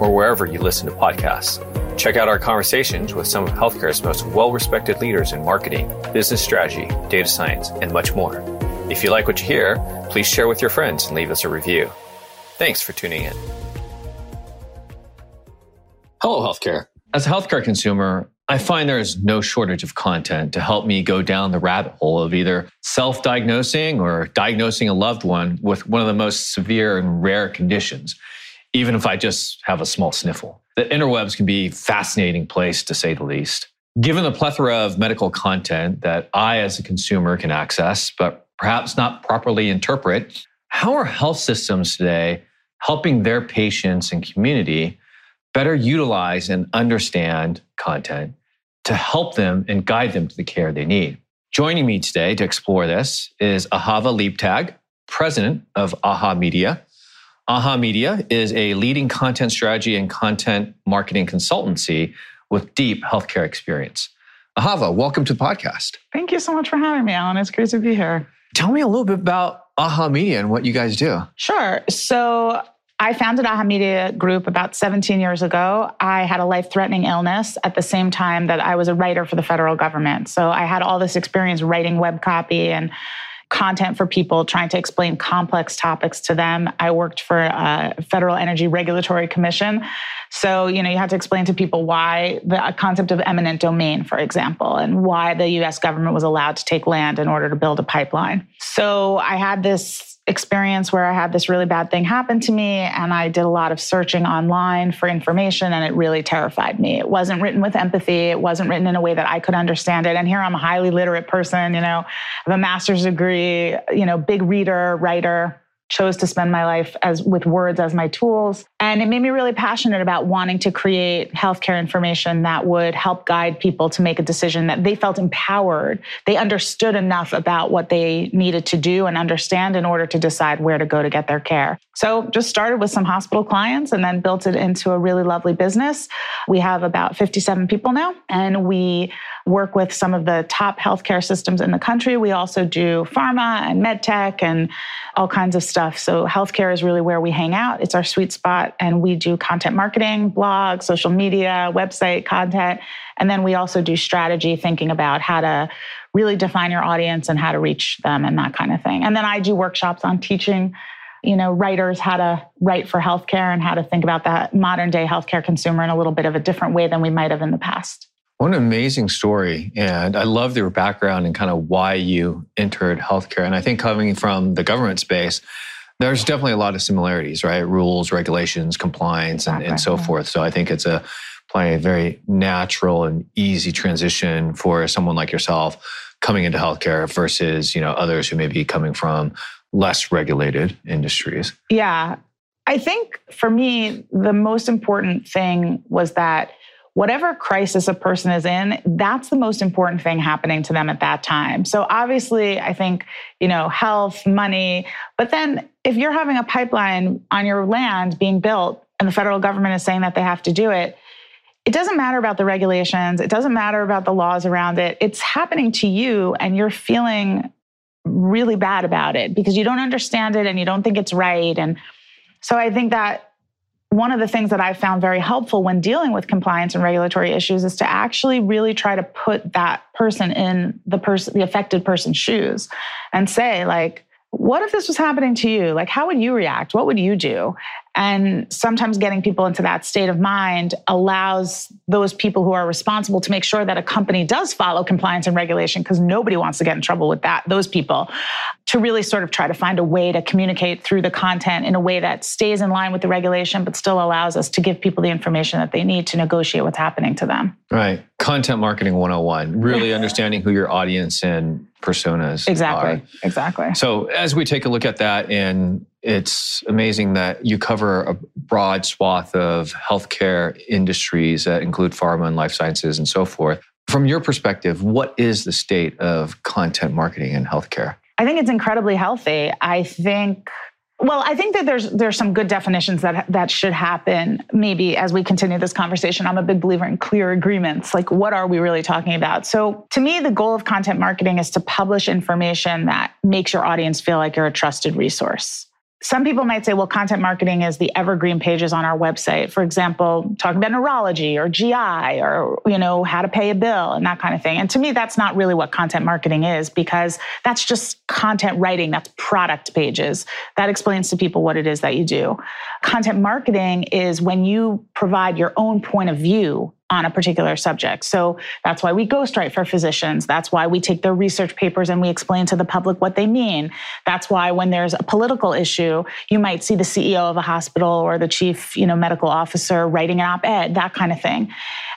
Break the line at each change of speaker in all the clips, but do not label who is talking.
or wherever you listen to podcasts. Check out our conversations with some of healthcare's most well respected leaders in marketing, business strategy, data science, and much more. If you like what you hear, please share with your friends and leave us a review. Thanks for tuning in. Hello, healthcare. As a healthcare consumer, I find there is no shortage of content to help me go down the rabbit hole of either self diagnosing or diagnosing a loved one with one of the most severe and rare conditions, even if I just have a small sniffle the interwebs can be a fascinating place to say the least. Given the plethora of medical content that I, as a consumer, can access, but perhaps not properly interpret, how are health systems today helping their patients and community better utilize and understand content to help them and guide them to the care they need? Joining me today to explore this is Ahava Leibtag, president of AHA Media, AHA Media is a leading content strategy and content marketing consultancy with deep healthcare experience. Ahava, welcome to the podcast.
Thank you so much for having me, Alan. It's great to be here.
Tell me a little bit about AHA Media and what you guys do.
Sure. So, I founded AHA Media Group about 17 years ago. I had a life threatening illness at the same time that I was a writer for the federal government. So I had all this experience writing web copy and content for people, trying to explain complex topics to them. I worked for a Federal Energy Regulatory Commission. So, you know, you had to explain to people why the concept of eminent domain, for example, and why the US government was allowed to take land in order to build a pipeline. So I had this experience where I had this really bad thing happen to me and I did a lot of searching online for information and it really terrified me. It wasn't written with empathy, it wasn't written in a way that I could understand it. And here I'm a highly literate person, you know, I have a master's degree, you know, big reader, writer chose to spend my life as with words as my tools and it made me really passionate about wanting to create healthcare information that would help guide people to make a decision that they felt empowered they understood enough about what they needed to do and understand in order to decide where to go to get their care so just started with some hospital clients and then built it into a really lovely business we have about 57 people now and we work with some of the top healthcare systems in the country. We also do pharma and med tech and all kinds of stuff. So healthcare is really where we hang out. It's our sweet spot. And we do content marketing, blog, social media, website content. And then we also do strategy, thinking about how to really define your audience and how to reach them and that kind of thing. And then I do workshops on teaching you know writers how to write for healthcare and how to think about that modern day healthcare consumer in a little bit of a different way than we might have in the past
what an amazing story. And I love your background and kind of why you entered healthcare. And I think coming from the government space, there's definitely a lot of similarities, right? Rules, regulations, compliance, and, and so forth. So I think it's a probably a very natural and easy transition for someone like yourself coming into healthcare versus, you know, others who may be coming from less regulated industries.
Yeah. I think for me, the most important thing was that whatever crisis a person is in, that's the most important thing happening to them at that time. So obviously, I think, you know, health, money, but then if you're having a pipeline on your land being built and the federal government is saying that they have to do it, it doesn't matter about the regulations, it doesn't matter about the laws around it. It's happening to you and you're feeling really bad about it because you don't understand it and you don't think it's right and so I think that one of the things that I found very helpful when dealing with compliance and regulatory issues is to actually really try to put that person in the person, the affected person's shoes and say, like, what if this was happening to you? Like, how would you react? What would you do? And sometimes getting people into that state of mind allows those people who are responsible to make sure that a company does follow compliance and regulation because nobody wants to get in trouble with that, those people, to really sort of try to find a way to communicate through the content in a way that stays in line with the regulation, but still allows us to give people the information that they need to negotiate what's happening to them.
Right. Content marketing 101, really understanding who your audience and personas
exactly
are.
exactly
so as we take a look at that and It's amazing that you cover a broad swath of healthcare industries that include pharma and life sciences and so forth. From your perspective, what is the state of content marketing in healthcare?
I think it's incredibly healthy. I think well, I think that there's there's some good definitions that that should happen. Maybe as we continue this conversation, I'm a big believer in clear agreements. Like, what are we really talking about? So, to me, the goal of content marketing is to publish information that makes your audience feel like you're a trusted resource some people might say, well, content marketing is the evergreen pages on our website. For example, talking about neurology or GI or, you know, how to pay a bill and that kind of thing. And to me, that's not really what content marketing is because that's just content writing. That's product pages. That explains to people what it is that you do. Content marketing is when you provide your own point of view on a particular subject. So that's why we ghostwrite for physicians. That's why we take their research papers and we explain to the public what they mean. That's why when there's a political issue, you might see the CEO of a hospital or the chief, you know, medical officer writing an op-ed, that kind of thing.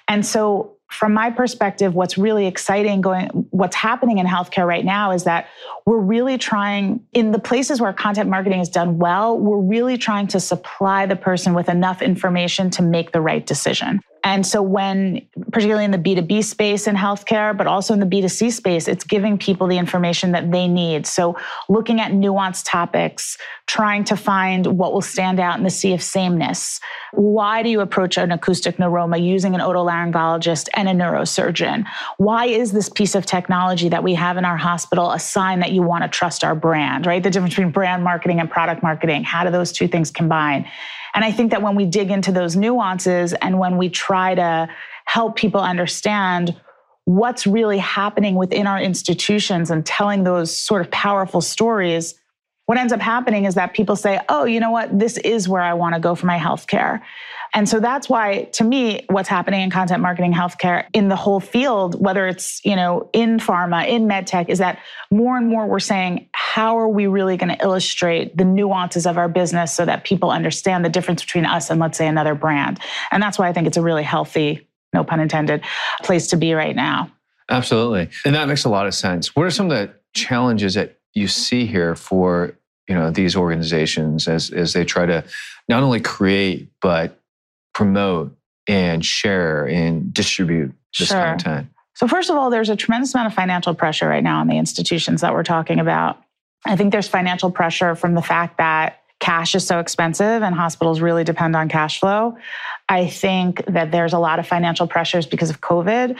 And so from my perspective, what's really exciting going, what's happening in healthcare right now is that we're really trying, in the places where content marketing is done well, we're really trying to supply the person with enough information to make the right decision. And so, when, particularly in the B2B space in healthcare, but also in the B2C space, it's giving people the information that they need. So, looking at nuanced topics, trying to find what will stand out in the sea of sameness. Why do you approach an acoustic neuroma using an otolaryngologist and a neurosurgeon? Why is this piece of technology that we have in our hospital a sign that you want to trust our brand, right? The difference between brand marketing and product marketing. How do those two things combine? And I think that when we dig into those nuances and when we try to help people understand what's really happening within our institutions and telling those sort of powerful stories, what ends up happening is that people say, oh, you know what? This is where I want to go for my healthcare. And so that's why, to me, what's happening in content marketing healthcare in the whole field, whether it's, you know, in pharma, in medtech, is that more and more we're saying, how are we really going to illustrate the nuances of our business so that people understand the difference between us and, let's say, another brand? And that's why I think it's a really healthy, no pun intended, place to be right now.
Absolutely. And that makes a lot of sense. What are some of the challenges that you see here for you know these organizations as as they try to not only create but promote and share and distribute this sure. content?
So, first of all, there's a tremendous amount of financial pressure right now on the institutions that we're talking about. I think there's financial pressure from the fact that cash is so expensive and hospitals really depend on cash flow. I think that there's a lot of financial pressures because of COVID.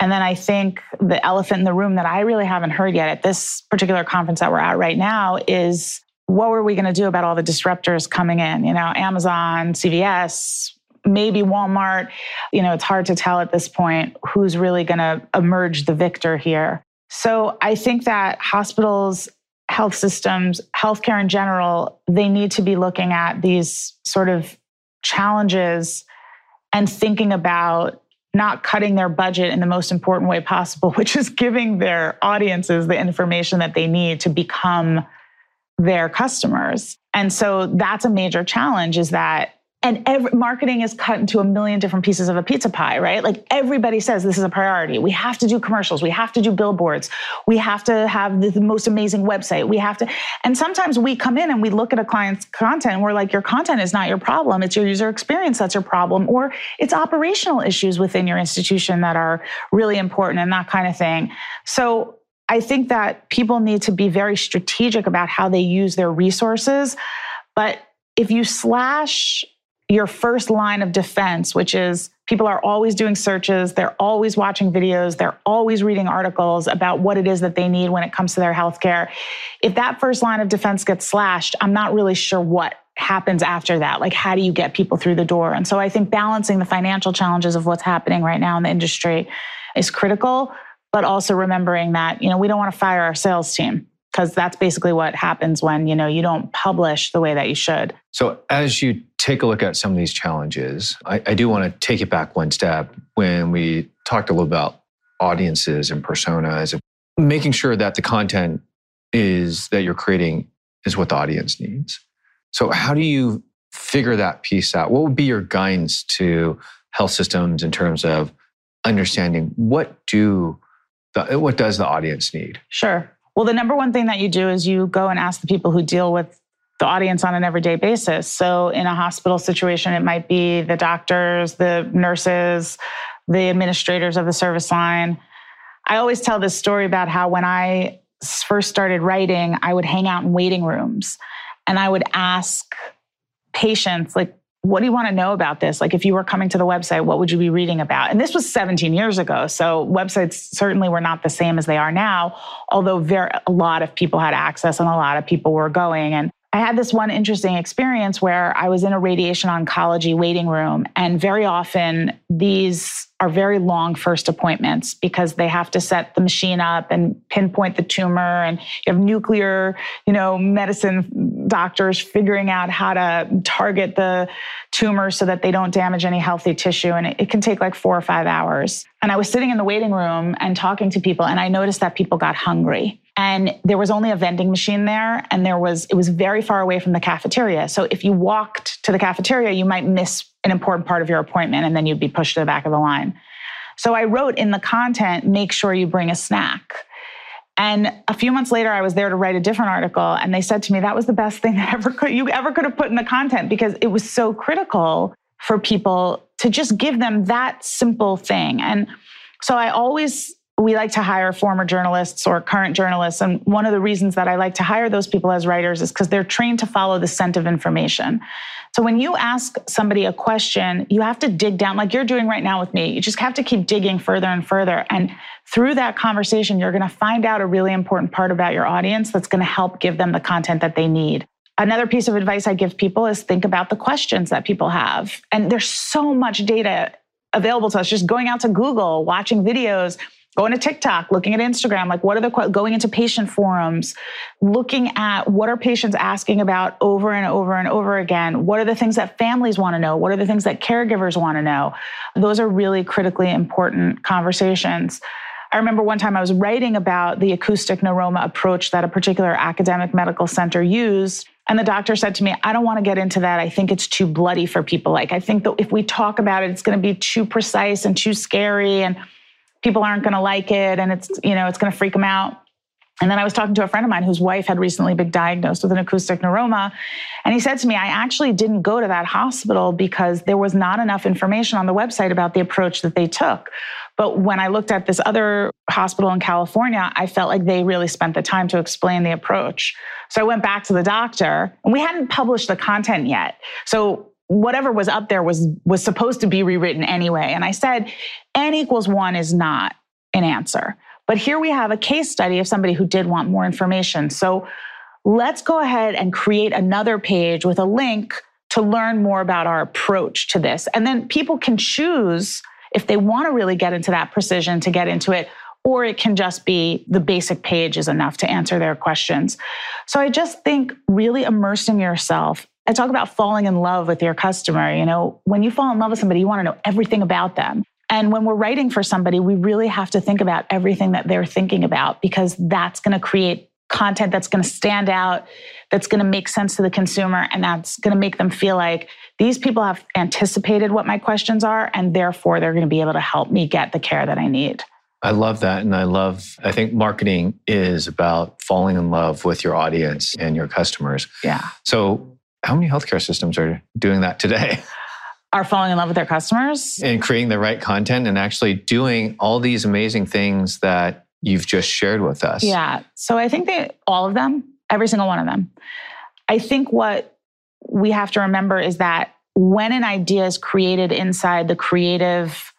And then I think the elephant in the room that I really haven't heard yet at this particular conference that we're at right now is what were we going to do about all the disruptors coming in? You know, Amazon, CVS, maybe Walmart. You know, it's hard to tell at this point who's really going to emerge the victor here. So I think that hospitals, health systems, healthcare in general, they need to be looking at these sort of challenges and thinking about not cutting their budget in the most important way possible, which is giving their audiences the information that they need to become their customers. And so that's a major challenge is that and every, marketing is cut into a million different pieces of a pizza pie, right? Like everybody says this is a priority. We have to do commercials. We have to do billboards. We have to have the, the most amazing website. We have to, and sometimes we come in and we look at a client's content and we're like, your content is not your problem. It's your user experience that's your problem, or it's operational issues within your institution that are really important and that kind of thing. So I think that people need to be very strategic about how they use their resources. But if you slash your first line of defense, which is people are always doing searches, they're always watching videos, they're always reading articles about what it is that they need when it comes to their healthcare. If that first line of defense gets slashed, I'm not really sure what happens after that. Like, how do you get people through the door? And so I think balancing the financial challenges of what's happening right now in the industry is critical, but also remembering that, you know, we don't want to fire our sales team because that's basically what happens when, you know, you don't publish the way that you should.
So as you take a look at some of these challenges, I, I do want to take it back one step when we talked a little about audiences and personas, making sure that the content is that you're creating is what the audience needs. So, how do you figure that piece out? What would be your guidance to health systems in terms of understanding what do the, what does the audience need?
Sure. Well, the number one thing that you do is you go and ask the people who deal with the audience on an everyday basis. So, in a hospital situation, it might be the doctors, the nurses, the administrators of the service line. I always tell this story about how when I first started writing, I would hang out in waiting rooms and I would ask patients, like, what do you want to know about this? Like, if you were coming to the website, what would you be reading about? And this was 17 years ago. So, websites certainly were not the same as they are now, although very, a lot of people had access and a lot of people were going. And I had this one interesting experience where I was in a radiation oncology waiting room, and very often these are very long first appointments because they have to set the machine up and pinpoint the tumor, and you have nuclear, you know, medicine doctors figuring out how to target the tumor so that they don't damage any healthy tissue, and it, it can take like four or five hours. And I was sitting in the waiting room and talking to people, and I noticed that people got hungry. And there was only a vending machine there and there was it was very far away from the cafeteria. So if you walked to the cafeteria you might miss an important part of your appointment and then you'd be pushed to the back of the line so i wrote in the content make sure you bring a snack and a few months later i was there to write a different article and they said to me that was the best thing that ever could, you ever could have put in the content because it was so critical for people to just give them that simple thing and so i always we like to hire former journalists or current journalists. And one of the reasons that I like to hire those people as writers is because they're trained to follow the scent of information. So when you ask somebody a question, you have to dig down, like you're doing right now with me. You just have to keep digging further and further. And through that conversation, you're going to find out a really important part about your audience that's going to help give them the content that they need. Another piece of advice I give people is think about the questions that people have. And there's so much data available to us just going out to Google, watching videos going to TikTok, looking at Instagram, like what are the going into patient forums, looking at what are patients asking about over and over and over again? What are the things that families want to know? What are the things that caregivers want to know? Those are really critically important conversations. I remember one time I was writing about the acoustic neuroma approach that a particular academic medical center used. And the doctor said to me, I don't want to get into that. I think it's too bloody for people. Like, I think that if we talk about it, it's going to be too precise and too scary. And people aren't going to like it and it's you know it's going to freak them out and then I was talking to a friend of mine whose wife had recently been diagnosed with an acoustic neuroma. And he said to me, I actually didn't go to that hospital because there was not enough information on the website about the approach that they took. But when I looked at this other hospital in California, I felt like they really spent the time to explain the approach. So I went back to the doctor, and we hadn't published the content yet. So whatever was up there was was supposed to be rewritten anyway. And i said n equals 1 is not an answer. But here we have a case study of somebody who did want more information. So let's go ahead and create another page with a link to learn more about our approach to this. And then people can choose if they want to really get into that precision to get into it or it can just be the basic page is enough to answer their questions. So I just think really immersing yourself I talk about falling in love with your customer. You know, when you fall in love with somebody, you want to know everything about them. And when we're writing for somebody, we really have to think about everything that they're thinking about because that's going to create content that's going to stand out, that's going to make sense to the consumer, and that's going to make them feel like these people have anticipated what my questions are, and therefore they're going to be able to help me get the care that I need.
I love that. And I love, I think marketing is about falling in love with your audience and your customers.
Yeah.
So, how many healthcare systems are doing that today?
Are falling in love with their customers
and creating the right content and actually doing all these amazing things that you've just shared with us.
Yeah. So I think that all of them, every single one of them. I think what we have to remember is that when an idea is created inside the creative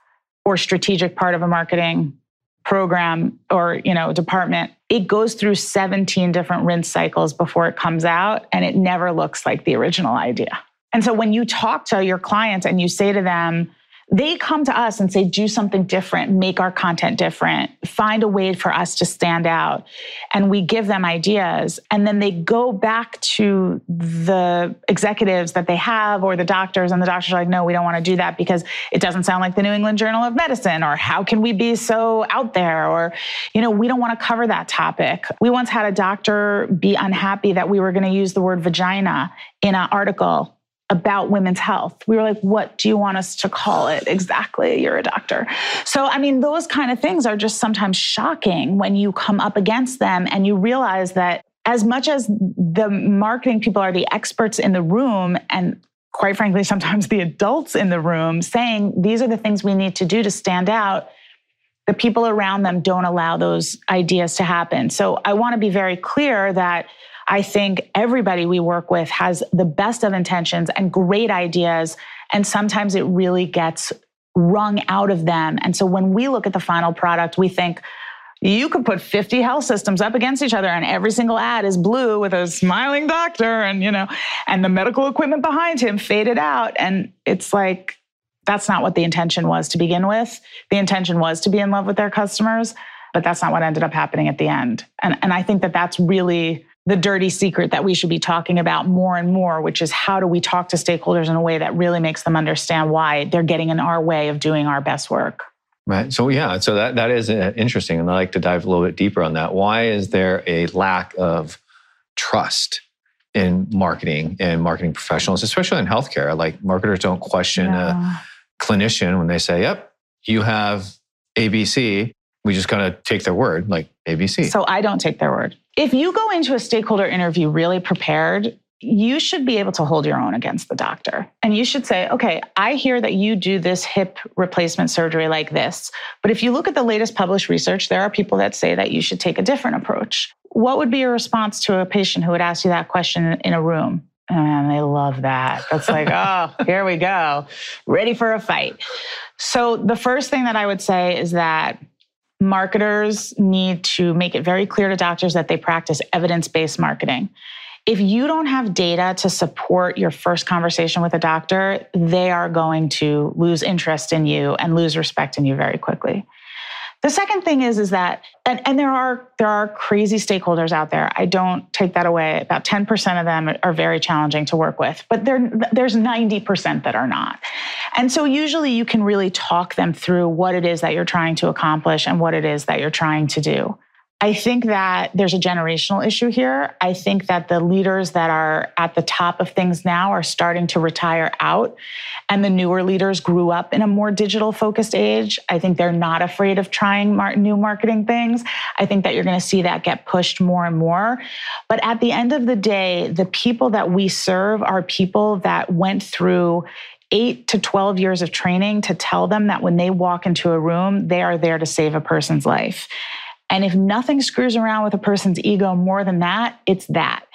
or strategic part of a marketing program or you know department it goes through 17 different rinse cycles before it comes out and it never looks like the original idea. And so when you talk to your clients and you say to them they come to us and say, do something different, make our content different, find a way for us to stand out. And we give them ideas. And then they go back to the executives that they have or the doctors, and the doctors are like, no, we don't want to do that because it doesn't sound like the New England Journal of Medicine, or how can we be so out there? Or, you know, we don't want to cover that topic. We once had a doctor be unhappy that we were going to use the word vagina in an article about women's health. We were like, what do you want us to call it exactly? You're a doctor. So, I mean, those kind of things are just sometimes shocking when you come up against them and you realize that as much as the marketing people are the experts in the room and quite frankly, sometimes the adults in the room saying, these are the things we need to do to stand out, the people around them don't allow those ideas to happen. So I want to be very clear that I think everybody we work with has the best of intentions and great ideas. And sometimes it really gets wrung out of them. And so when we look at the final product, we think, you could put 50 health systems up against each other and every single ad is blue with a smiling doctor and you know and the medical equipment behind him faded out and it's like that's not what the intention was to begin with the intention was to be in love with their customers but that's not what ended up happening at the end and, and i think that that's really the dirty secret that we should be talking about more and more which is how do we talk to stakeholders in a way that really makes them understand why they're getting in our way of doing our best work
Right. So yeah, so that that is uh, interesting, and I like to dive a little bit deeper on that. Why is there a lack of trust in marketing and marketing professionals, especially in healthcare? Like marketers don't question a clinician when they say, "Yep, you have ABC." We just kind of take their word, like ABC.
So I don't take their word. If you go into a stakeholder interview really prepared, you should be able to hold your own against the doctor. And you should say, okay, I hear that you do this hip replacement surgery like this. But if you look at the latest published research, there are people that say that you should take a different approach. What would be your response to a patient who would ask you that question in a room? And they love that. That's like, oh, here we go, ready for a fight. So, the first thing that I would say is that marketers need to make it very clear to doctors that they practice evidence based marketing. If you don't have data to support your first conversation with a doctor, they are going to lose interest in you and lose respect in you very quickly. The second thing is is that and, and there are there are crazy stakeholders out there. I don't take that away. About 10% of them are very challenging to work with, but there there's 90% that are not. And so usually you can really talk them through what it is that you're trying to accomplish and what it is that you're trying to do. I think that there's a generational issue here. I think that the leaders that are at the top of things now are starting to retire out, and the newer leaders grew up in a more digital focused age. I think they're not afraid of trying new marketing things. I think that you're going to see that get pushed more and more. But at the end of the day, the people that we serve are people that went through eight to 12 years of training to tell them that when they walk into a room, they are there to save a person's life. And if nothing screws around with a person's ego more than that, it's that.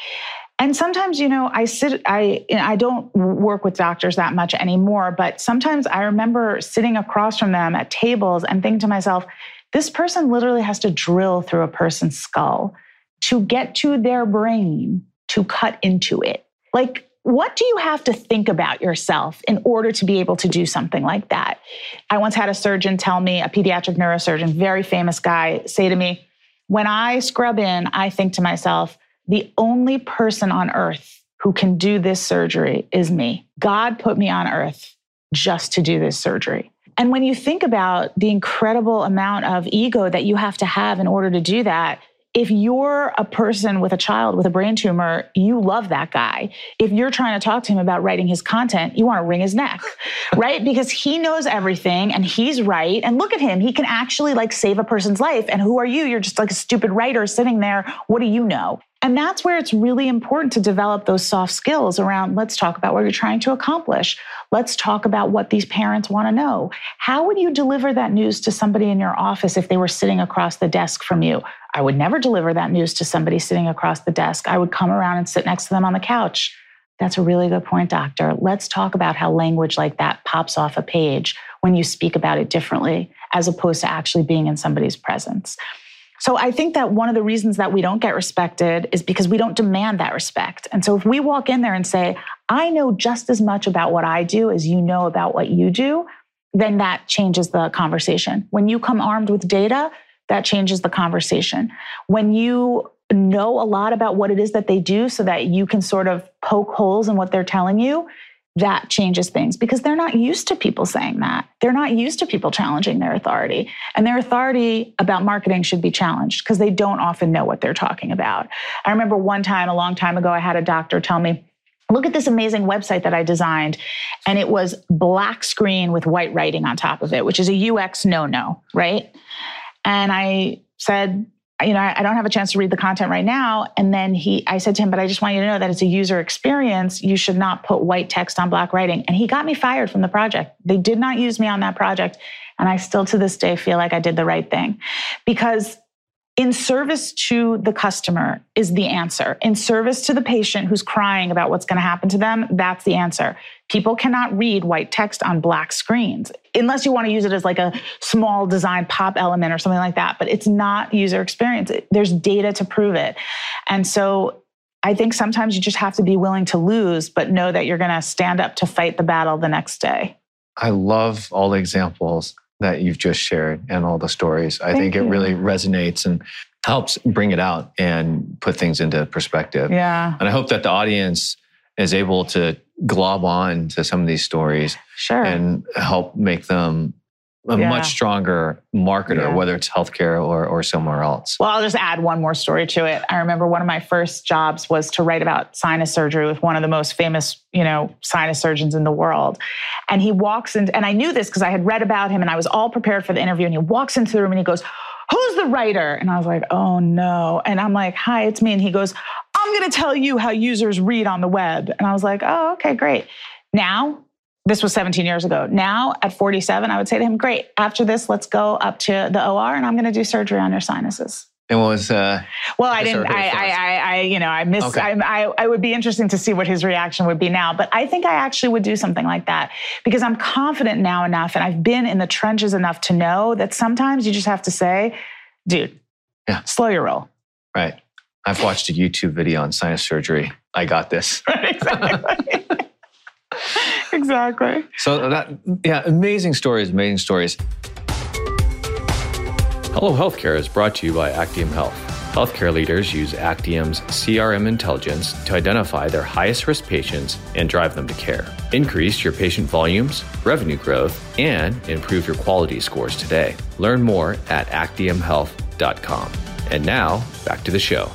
And sometimes, you know, I sit, I, I don't work with doctors that much anymore, but sometimes I remember sitting across from them at tables and thinking to myself, this person literally has to drill through a person's skull to get to their brain to cut into it. Like, what do you have to think about yourself in order to be able to do something like that? I once had a surgeon tell me, a pediatric neurosurgeon, very famous guy, say to me, when I scrub in, I think to myself, the only person on earth who can do this surgery is me. God put me on earth just to do this surgery. And when you think about the incredible amount of ego that you have to have in order to do that, if you're a person with a child with a brain tumor, you love that guy. If you're trying to talk to him about writing his content, you want to wring his neck, right? Because he knows everything and he's right. And look at him. He can actually like save a person's life. And who are you? You're just like a stupid writer sitting there. What do you know? And that's where it's really important to develop those soft skills around let's talk about what you're trying to accomplish. Let's talk about what these parents want to know. How would you deliver that news to somebody in your office if they were sitting across the desk from you? I would never deliver that news to somebody sitting across the desk. I would come around and sit next to them on the couch. That's a really good point, doctor. Let's talk about how language like that pops off a page when you speak about it differently, as opposed to actually being in somebody's presence. So I think that one of the reasons that we don't get respected is because we don't demand that respect. And so if we walk in there and say, I know just as much about what I do as you know about what you do, then that changes the conversation. When you come armed with data, that changes the conversation. When you know a lot about what it is that they do so that you can sort of poke holes in what they're telling you, that changes things because they're not used to people saying that. They're not used to people challenging their authority. And their authority about marketing should be challenged because they don't often know what they're talking about. I remember one time, a long time ago, I had a doctor tell me, Look at this amazing website that I designed. And it was black screen with white writing on top of it, which is a UX no no, right? And I said, you know, I don't have a chance to read the content right now. And then he, I said to him, but I just want you to know that it's a user experience. You should not put white text on black writing. And he got me fired from the project. They did not use me on that project. And I still to this day feel like I did the right thing because in service to the customer is the answer. In service to the patient who's crying about what's going to happen to them, that's the answer. People cannot read white text on black screens unless you want to use it as like a small design pop element or something like that, but it's not user experience. There's data to prove it. And so I think sometimes you just have to be willing to lose, but know that you're going to stand up to fight the battle the next day.
I love all the examples that you've just shared and all the stories. I
Thank
think it
you.
really resonates and helps bring it out and put things into perspective.
Yeah,
And I hope that the audience is able to glob on to some of these stories
sure.
and help make them a
Yeah.
much stronger marketer,
Yeah.
whether it's healthcare or, or somewhere else.
Well, I'll just add one more story to it. I remember one of my first jobs was to write about sinus surgery with one of the most famous, you know, sinus surgeons in the world. And he walks in, and I knew this because I had read about him and I was all prepared for the interview. And he walks into the room and he goes, Who's the writer? And I was like, Oh no. And I'm like, Hi, it's me. And he goes, I'm going to tell you how users read on the web. And I was like, Oh, okay, great. Now, this was 17 years ago. Now at 47, I would say to him, Great. After this, let's go up to the OR and I'm going to do surgery on your sinuses.
It was, uh,
Well, I didn't. I, I. I, I, you know, I miss.
Okay.
I, I, I would be interesting to see what his reaction would be now. But I think I actually would do something like that because I'm confident now enough, and I've been in the trenches enough to know that sometimes you just have to say, "Dude,
Yeah.
slow your roll."
right. I've watched a YouTube video on sinus surgery. I got this.
Right, exactly. exactly.
So that, yeah, amazing stories, amazing stories. Hello Healthcare is brought to you by Actium Health. Healthcare leaders use Actium's CRM intelligence to identify their highest risk patients and drive them to care. Increase your patient volumes, revenue growth, and improve your quality scores today. Learn more at actiumhealth.com. And now, back to the show.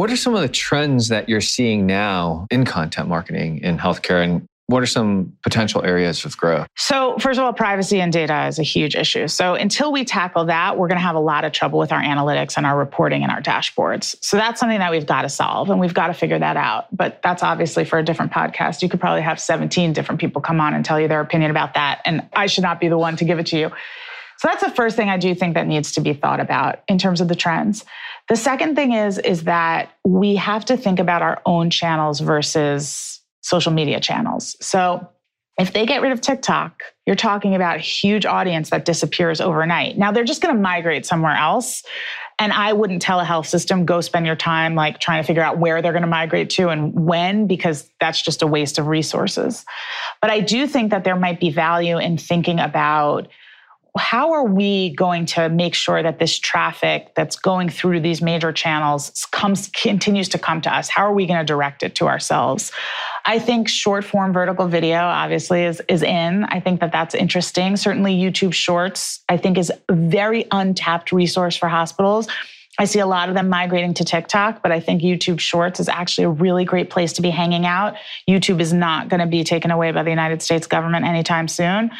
What are some of the trends that you're seeing now in content marketing in healthcare, and what are some potential areas of growth?
So, first of all, privacy and data is a huge issue. So, until we tackle that, we're going to have a lot of trouble with our analytics and our reporting and our dashboards. So, that's something that we've got to solve and we've got to figure that out. But that's obviously for a different podcast. You could probably have 17 different people come on and tell you their opinion about that. And I should not be the one to give it to you. So that's the first thing I do think that needs to be thought about in terms of the trends. The second thing is is that we have to think about our own channels versus social media channels. So if they get rid of TikTok, you're talking about a huge audience that disappears overnight. Now they're just going to migrate somewhere else. And I wouldn't tell a health system, go spend your time like trying to figure out where they're going to migrate to and when, because that's just a waste of resources. But I do think that there might be value in thinking about how are we going to make sure that this traffic that's going through these major channels comes continues to come to us? How are we going to direct it to ourselves? I think short form vertical video obviously is is in. I think that that's interesting. Certainly youtube shorts i think is a very untapped resource for hospitals I see a lot of them migrating to TikTok, but I think YouTube Shorts is actually a really great place to be hanging out. YouTube is not going to be taken away by the United States government anytime soon.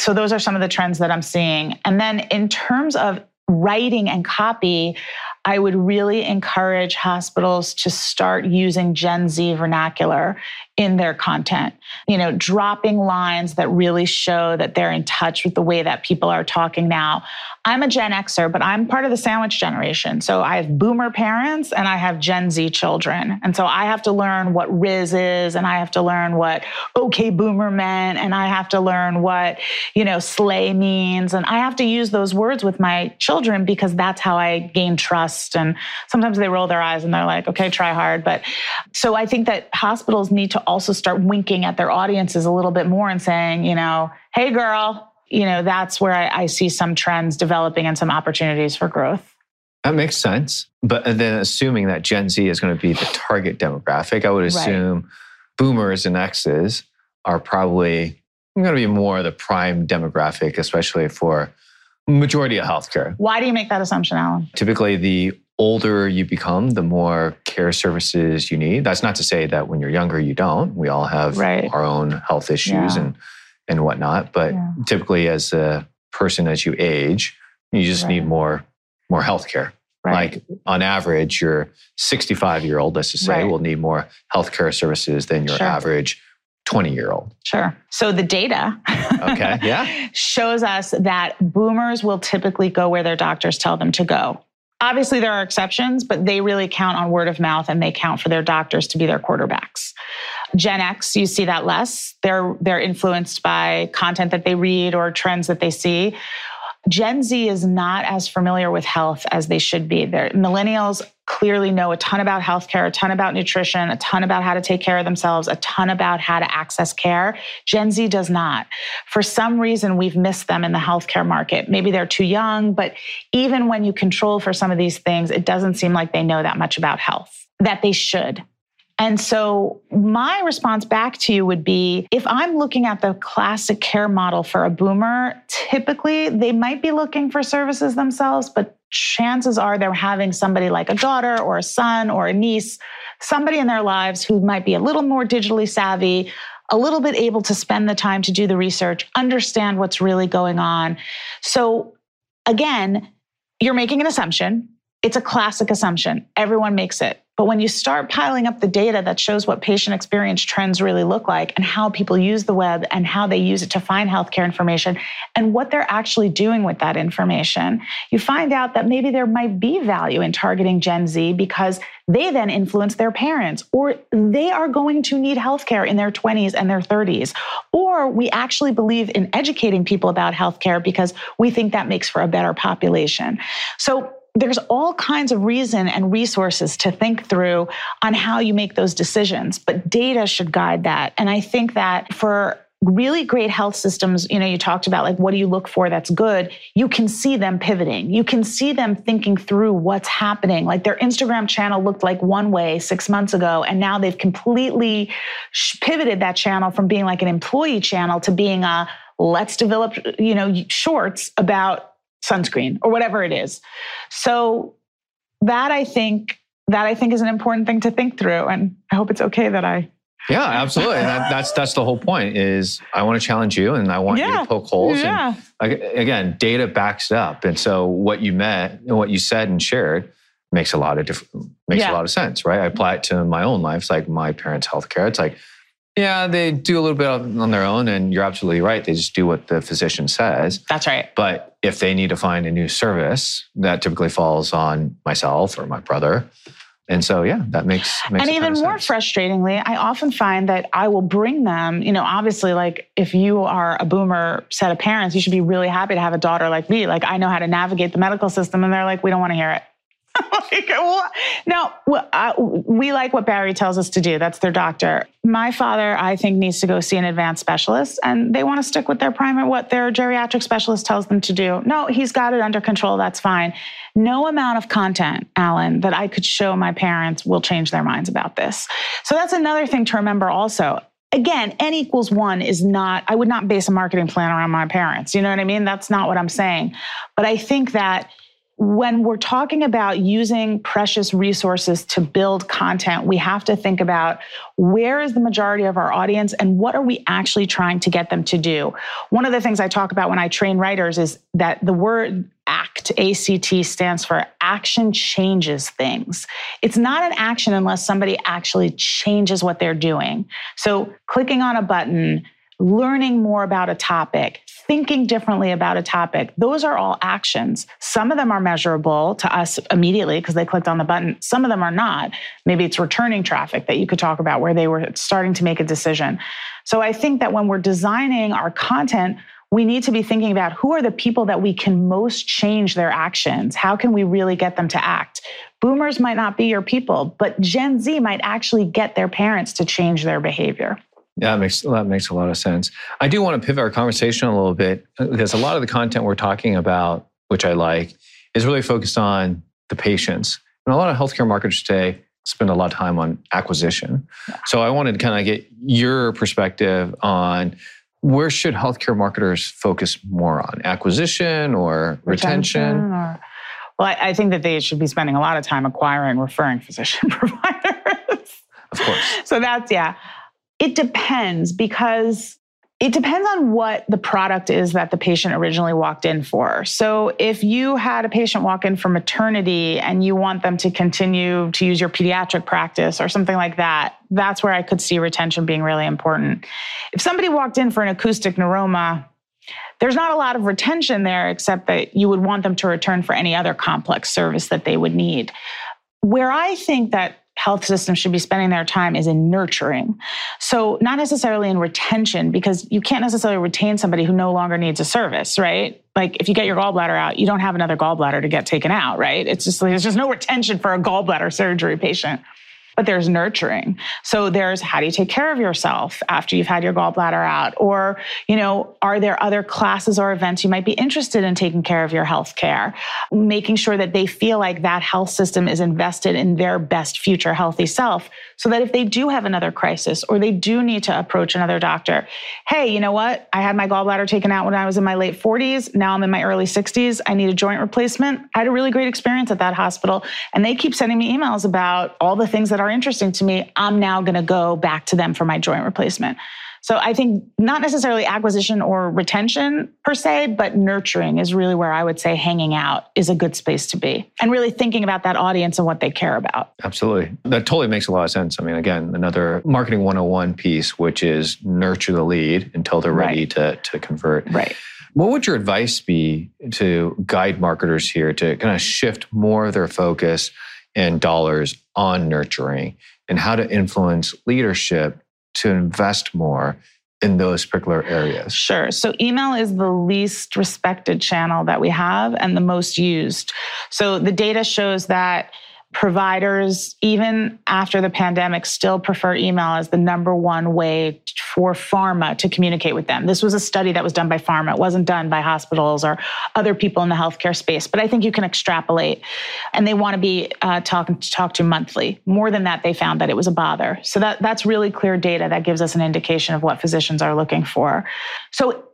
So, those are some of the trends that I'm seeing. And then, in terms of writing and copy, I would really encourage hospitals to start using Gen Z vernacular in their content. You know, dropping lines that really show that they're in touch with the way that people are talking now. I'm a Gen Xer, but I'm part of the sandwich generation. So I have boomer parents and I have Gen Z children. And so I have to learn what rizz is and I have to learn what okay boomer meant and I have to learn what, you know, slay means and I have to use those words with my children because that's how I gain trust and sometimes they roll their eyes and they're like, "Okay, try hard." But so I think that hospitals need to also start winking at their audiences a little bit more and saying, you know, "Hey girl, you know, that's where I, I see some trends developing and some opportunities for growth.
That makes sense. But uh, then assuming that Gen Z is going to be the target demographic, I would
Right.
assume boomers and X's are probably going to be more the prime demographic, especially for majority of healthcare.
Why do you make that assumption, Alan?
Typically, the older you become, the more care services you need. That's not to say that when you're younger, you don't. We all have
Right.
our own health issues
Yeah.
and and whatnot. But
Yeah.
typically, as a person, as you age, You just
Right.
need more more healthcare.
Right.
Like on average, your 65 year old, let's just say, will need more healthcare services than your
Sure.
average 20 year old.
Sure. So the data
Okay. Yeah.
shows us that boomers will typically go where their doctors tell them to go. Obviously, there are exceptions, but they really count on word of mouth and they count for their doctors to be their quarterbacks. Gen X, you see that less. They're, they're influenced by content that they read or trends that they see. Gen Z is not as familiar with health as they should be. They're, millennials clearly know a ton about healthcare, a ton about nutrition, a ton about how to take care of themselves, a ton about how to access care. Gen Z does not. For some reason, we've missed them in the healthcare market. Maybe they're too young, but even when you control for some of these things, it doesn't seem like they know that much about health that they should. And so, my response back to you would be if I'm looking at the classic care model for a boomer, typically they might be looking for services themselves, but chances are they're having somebody like a daughter or a son or a niece, somebody in their lives who might be a little more digitally savvy, a little bit able to spend the time to do the research, understand what's really going on. So, again, you're making an assumption. It's a classic assumption. Everyone makes it. But when you start piling up the data that shows what patient experience trends really look like and how people use the web and how they use it to find healthcare information and what they're actually doing with that information, you find out that maybe there might be value in targeting Gen Z because they then influence their parents or they are going to need healthcare in their 20s and their 30s. Or we actually believe in educating people about healthcare because we think that makes for a better population. So there's all kinds of reason and resources to think through on how you make those decisions, but data should guide that. And I think that for really great health systems, you know, you talked about like what do you look for that's good, you can see them pivoting. You can see them thinking through what's happening. Like their Instagram channel looked like one way 6 months ago and now they've completely pivoted that channel from being like an employee channel to being a let's develop, you know, shorts about sunscreen or whatever it is. So that I think that I think is an important thing to think through. And I hope it's okay that I
Yeah, absolutely. And that, that's that's the whole point. Is I want to challenge you, and I want you to poke holes.
Yeah.
And again, data backs it up, and so what you met, and what you said and shared, makes a lot of different makes
Yeah.
a lot of sense, right? I apply it to my own life. It's like my parents' healthcare. It's like, yeah, they do a little bit on their own, and you're absolutely right. They just do what the physician says.
That's right.
But if they need to find a new service, that typically falls on myself or my brother. And so, yeah, that makes, makes
and even more
sense.
frustratingly, I often find that I will bring them, you know, obviously, like if you are a boomer set of parents, you should be really happy to have a daughter like me. Like I know how to navigate the medical system, and they're like, we don't want to hear it. like, what? No, well, I- we like what Barry tells us to do. That's their doctor. My father, I think, needs to go see an advanced specialist, and they want to stick with their primary, what their geriatric specialist tells them to do. No, he's got it under control. That's fine. No amount of content, Alan, that I could show my parents will change their minds about this. So that's another thing to remember also. Again, n equals one is not, I would not base a marketing plan around my parents. You know what I mean? That's not what I'm saying. But I think that when we're talking about using precious resources to build content, we have to think about where is the majority of our audience and what are we actually trying to get them to do. One of the things I talk about when I train writers is that the word ACT, ACT stands for action changes things. It's not an action unless somebody actually changes what they're doing. So clicking on a button, learning more about a topic, thinking differently about a topic. Those are all actions. Some of them are measurable to us immediately because they clicked on the button. Some of them are not. Maybe it's returning traffic that you could talk about where they were starting to make a decision. So I think that when we're designing our content, we need to be thinking about who are the people that we can most change their actions? How can we really get them to act? Boomers might not be your people, but Gen Z might actually get their parents to change their behavior.
Yeah, that makes that makes a lot of sense. I do want to pivot our conversation a little bit uh, because a lot of the content we're talking about, which I like, is really focused on the patients. And a lot of healthcare marketers today spend a lot of time on acquisition. So I wanted to kind of get your perspective on where should healthcare marketers focus more on acquisition or retention?
or- well, I, I think that they should be spending a lot of time acquiring referring physician providers.
Of course.
so that's, yeah. It depends because It depends on what the product is that the patient originally walked in for. So, if you had a patient walk in for maternity and you want them to continue to use your pediatric practice or something like that, that's where I could see retention being really important. If somebody walked in for an acoustic neuroma, there's not a lot of retention there, except that you would want them to return for any other complex service that they would need. Where I think that health systems should be spending their time is in nurturing. So, not necessarily in retention, because you can't necessarily retain somebody who no longer needs a service, right? Like if you get your gallbladder out, you don't have another gallbladder to get taken out, right? It's just there's just no retention for a gallbladder surgery patient but there's nurturing. So there's how do you take care of yourself after you've had your gallbladder out? Or, you know, are there other classes or events you might be interested in taking care of your health care? Making sure that they feel like that health system is invested in their best future healthy self so that if they do have another crisis or they do need to approach another doctor, hey, you know what? I had my gallbladder taken out when I was in my late 40s. Now I'm in my early 60s. I need a joint replacement. I had a really great experience at that hospital. And they keep sending me emails about all the things that are interesting to me, I'm now going to go back to them for my joint replacement. So I think not necessarily acquisition or retention per se, but nurturing is really where I would say hanging out is a good space to be and really thinking about that audience and what they care about.
Absolutely. That totally makes a lot of sense. I mean, again, another marketing 101 piece, which is nurture the lead until they're ready right. to, to convert.
Right.
What would your advice be to guide marketers here to kind of shift more of their focus and dollars on nurturing and how to influence leadership to invest more in those particular areas?
Sure. So, email is the least respected channel that we have and the most used. So, the data shows that providers, even after the pandemic, still prefer email as the number one way for pharma to communicate with them. This was a study that was done by pharma. It wasn't done by hospitals or other people in the healthcare space, but I think you can extrapolate. And they want to be uh, talking to talk to monthly. More than that, they found that it was a bother. So that, that's really clear data that gives us an indication of what physicians are looking for. So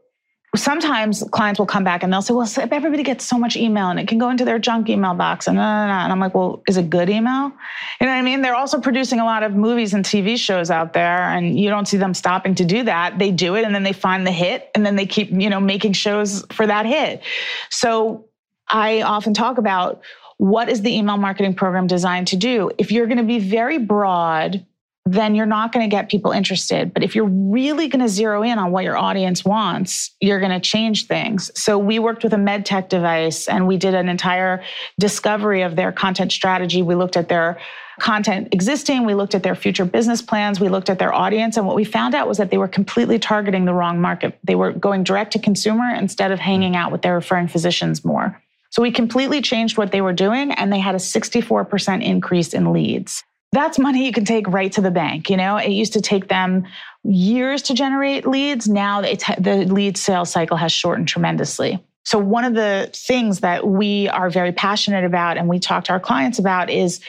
sometimes clients will come back and they'll say, well, everybody gets so much email and it can go into their junk email box. And, and I'm like, well, is it good email? You know what I mean? They're also producing a lot of movies and TV shows out there and you don't see them stopping to do that. They do it and then they find the hit and then they keep, you know, making shows for that hit. So I often talk about what is the email marketing program designed to do? If you're going to be very broad, then you're not going to get people interested. But if you're really going to zero in on what your audience wants, you're going to change things. So we worked with a med tech device and we did an entire discovery of their content strategy. We looked at their content existing, we looked at their future business plans, we looked at their audience. And what we found out was that they were completely targeting the wrong market. They were going direct to consumer instead of hanging out with their referring physicians more. So we completely changed what they were doing and they had a 64% increase in leads that's money you can take right to the bank. You know, it used to take them years to generate leads. Now the lead sales cycle has shortened tremendously. So, one of the things that we are very passionate about and we talk to our clients about is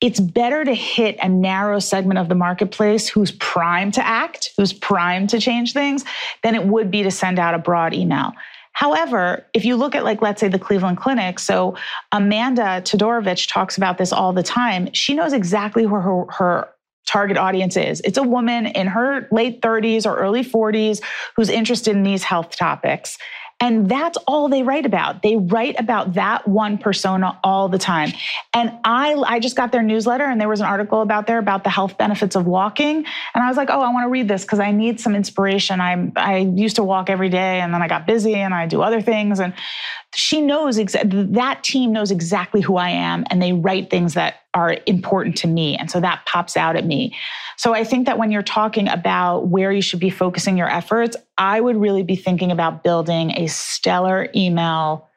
it's better to hit a narrow segment of the marketplace who's primed to act, who's primed to change things, than it would be to send out a broad email. However, if you look at, like, let's say the Cleveland Clinic, so Amanda Todorovich talks about this all the time. She knows exactly who her, her target audience is. It's a woman in her late 30s or early 40s who's interested in these health topics. And that's all they write about. They write about that one persona all the time. And I, I just got their newsletter and there was an article about there about the health benefits of walking. And I was like, oh, I want to read this because I need some inspiration. I, I used to walk every day and then I got busy and I do other things. And she knows exa- that team knows exactly who I am and they write things that are important to me. And so that pops out at me. So I think that when you're talking about where you should be focusing your efforts, I would really be thinking about building a stellar email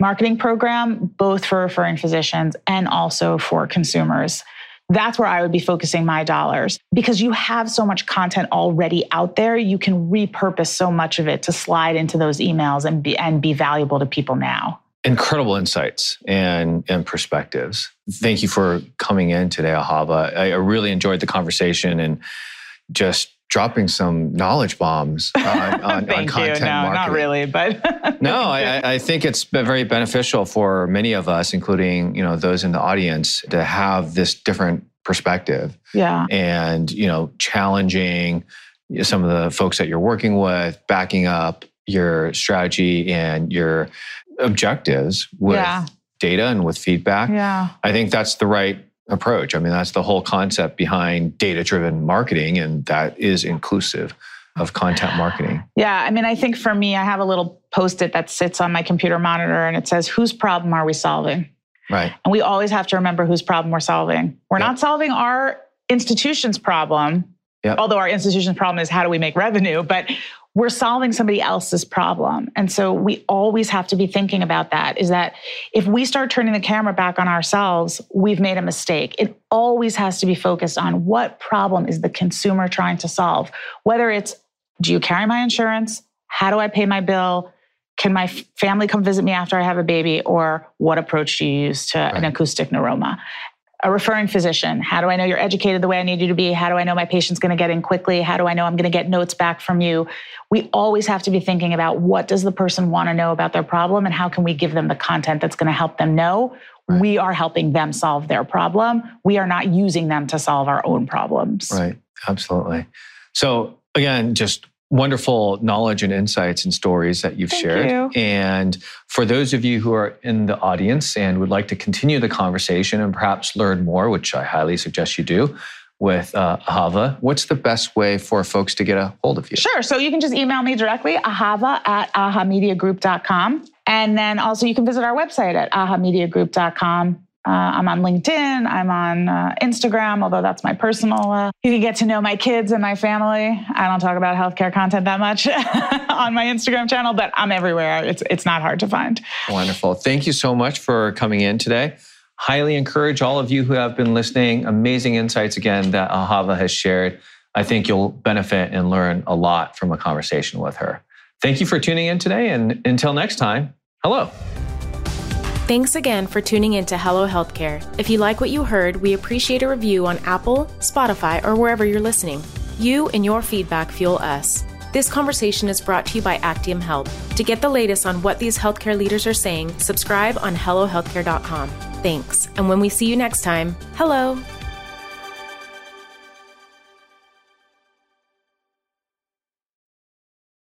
marketing program, both for referring physicians and also for consumers. That's where I would be focusing my dollars because you have so much content already out there. You can repurpose so much of it to slide into those emails and be, and be valuable to people now.
Incredible insights and, and perspectives. Thank you for coming in today, Ahava. I, I really enjoyed the conversation and just dropping some knowledge bombs on, on, on content
you. No,
marketing.
not really, but
no, I, I, think it's been very beneficial for many of us, including you know those in the audience, to have this different perspective.
Yeah,
and you know, challenging some of the folks that you're working with, backing up your strategy and your objectives with
Yeah.
data and with feedback.
Yeah.
I think that's the right approach. I mean, that's the whole concept behind data driven marketing, and that is inclusive of content marketing.
Yeah. I mean, I think for me, I have a little post it that sits on my computer monitor and it says, whose problem are we solving?
Right.
And we always have to remember whose problem we're solving. We're
Yep.
not solving our institution's problem,
Yep.
although our institution's problem is how do we make revenue, but we're solving somebody else's problem. And so we always have to be thinking about that is that if we start turning the camera back on ourselves, we've made a mistake. It always has to be focused on what problem is the consumer trying to solve, whether it's do you carry my insurance? How do I pay my bill? Can my family come visit me after I have a baby? Or what approach do you use to an acoustic neuroma? A referring physician. How do I know you're educated the way I need you to be? How do I know my patient's going to get in quickly? How do I know I'm going to get notes back from you? We always have to be thinking about what does the person want to know about their problem and how can we give them the content that's going to help them know
Right.
we are helping them solve their problem. We are not using them to solve our own problems.
Right. Absolutely. So, again, just wonderful knowledge and insights and stories that you've
Thank
shared.
you.
And for those of you who are in the audience and would like to continue the conversation and perhaps learn more, which I highly suggest you do with uh, Ahava, what's the best way for folks to get a hold of you?
Sure. So you can just email me directly, ahava at ahamediagroup.com. And then also you can visit our website at ahamediagroup.com. Uh, I'm on LinkedIn. I'm on uh, Instagram, although that's my personal. Uh, you can get to know my kids and my family. I don't talk about healthcare content that much on my Instagram channel, but I'm everywhere. It's it's not hard to find.
Wonderful. Thank you so much for coming in today. Highly encourage all of you who have been listening. Amazing insights again that Ahava has shared. I think you'll benefit and learn a lot from a conversation with her. Thank you for tuning in today. And until next time, hello.
Thanks again for tuning in to Hello Healthcare. If you like what you heard, we appreciate a review on Apple, Spotify, or wherever you're listening. You and your feedback fuel us. This conversation is brought to you by Actium Health. To get the latest on what these healthcare leaders are saying, subscribe on HelloHealthcare.com. Thanks. And when we see you next time, hello.